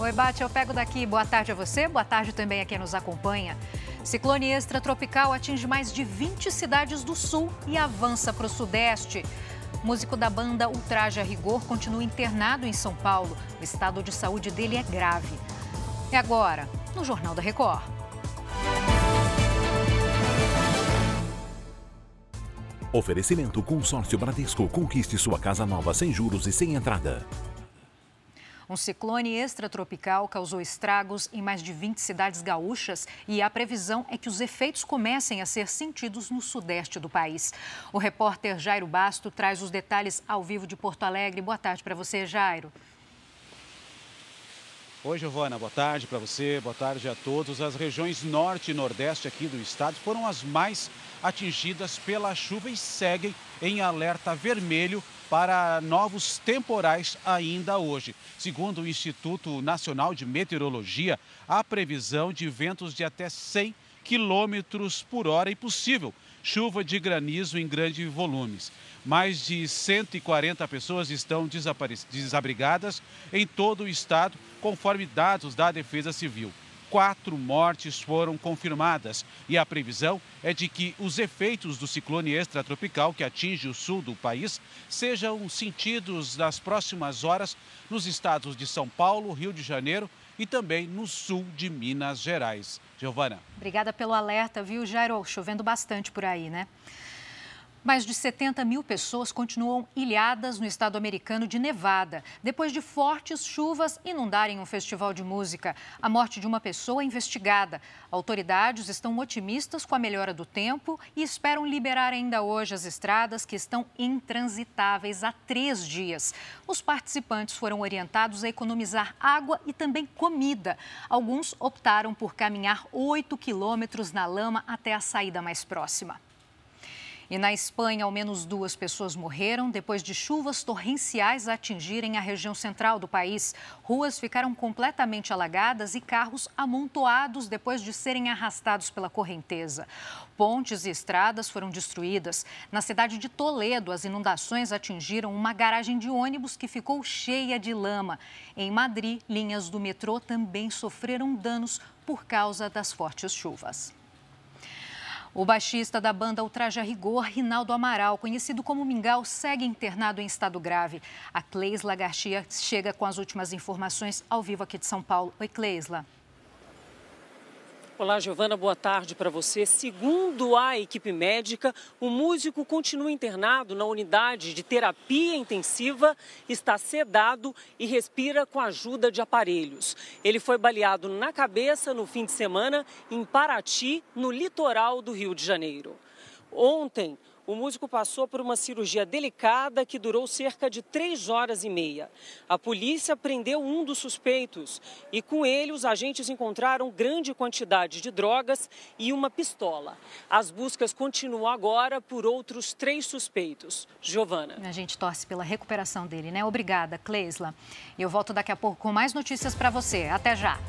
Oi, Bate, eu pego daqui. Boa tarde a você, boa tarde também a quem nos acompanha. Ciclone extratropical atinge mais de 20 cidades do sul e avança para o sudeste. Músico da banda Ultraje a Rigor continua internado em São Paulo. O estado de saúde dele é grave. E agora, no Jornal da Record. Oferecimento Consórcio Bradesco. Conquiste sua casa nova sem juros e sem entrada. Um ciclone extratropical causou estragos em mais de 20 cidades gaúchas e a previsão é que os efeitos comecem a ser sentidos no sudeste do país. O repórter Jairo Basto traz os detalhes ao vivo de Porto Alegre. Boa tarde para você, Jairo. Oi, Giovana, boa tarde para você, boa tarde a todos. As regiões norte e nordeste aqui do estado foram as mais atingidas pela chuva e seguem em alerta vermelho para novos temporais ainda hoje. Segundo o Instituto Nacional de Meteorologia, há previsão de ventos de até 100 quilômetros por hora e possível chuva de granizo em grandes volumes. Mais de 140 pessoas estão desabrigadas em todo o estado, conforme dados da Defesa Civil quatro mortes foram confirmadas e a previsão é de que os efeitos do ciclone extratropical que atinge o sul do país sejam sentidos nas próximas horas nos estados de São Paulo, Rio de Janeiro e também no sul de Minas Gerais. Giovana. Obrigada pelo alerta, viu, Jairo? Chovendo bastante por aí, né? Mais de 70 mil pessoas continuam ilhadas no estado americano de Nevada, depois de fortes chuvas inundarem um festival de música. A morte de uma pessoa é investigada. Autoridades estão otimistas com a melhora do tempo e esperam liberar ainda hoje as estradas que estão intransitáveis há três dias. Os participantes foram orientados a economizar água e também comida. Alguns optaram por caminhar 8 quilômetros na lama até a saída mais próxima. E na Espanha, ao menos duas pessoas morreram depois de chuvas torrenciais atingirem a região central do país. Ruas ficaram completamente alagadas e carros amontoados depois de serem arrastados pela correnteza. Pontes e estradas foram destruídas. Na cidade de Toledo, as inundações atingiram uma garagem de ônibus que ficou cheia de lama. Em Madrid, linhas do metrô também sofreram danos por causa das fortes chuvas. O baixista da banda Ultraja Rigor, Rinaldo Amaral, conhecido como Mingau, segue internado em estado grave. A Cleisla Garcia chega com as últimas informações ao vivo aqui de São Paulo. Oi, Cleisla. Olá, Giovana, boa tarde para você. Segundo a equipe médica, o músico continua internado na unidade de terapia intensiva, está sedado e respira com a ajuda de aparelhos. Ele foi baleado na cabeça no fim de semana em Paraty, no litoral do Rio de Janeiro. Ontem, o músico passou por uma cirurgia delicada que durou cerca de três horas e meia. A polícia prendeu um dos suspeitos e, com ele, os agentes encontraram grande quantidade de drogas e uma pistola. As buscas continuam agora por outros três suspeitos. Giovana. A gente torce pela recuperação dele, né? Obrigada, Cleisla. Eu volto daqui a pouco com mais notícias para você. Até já.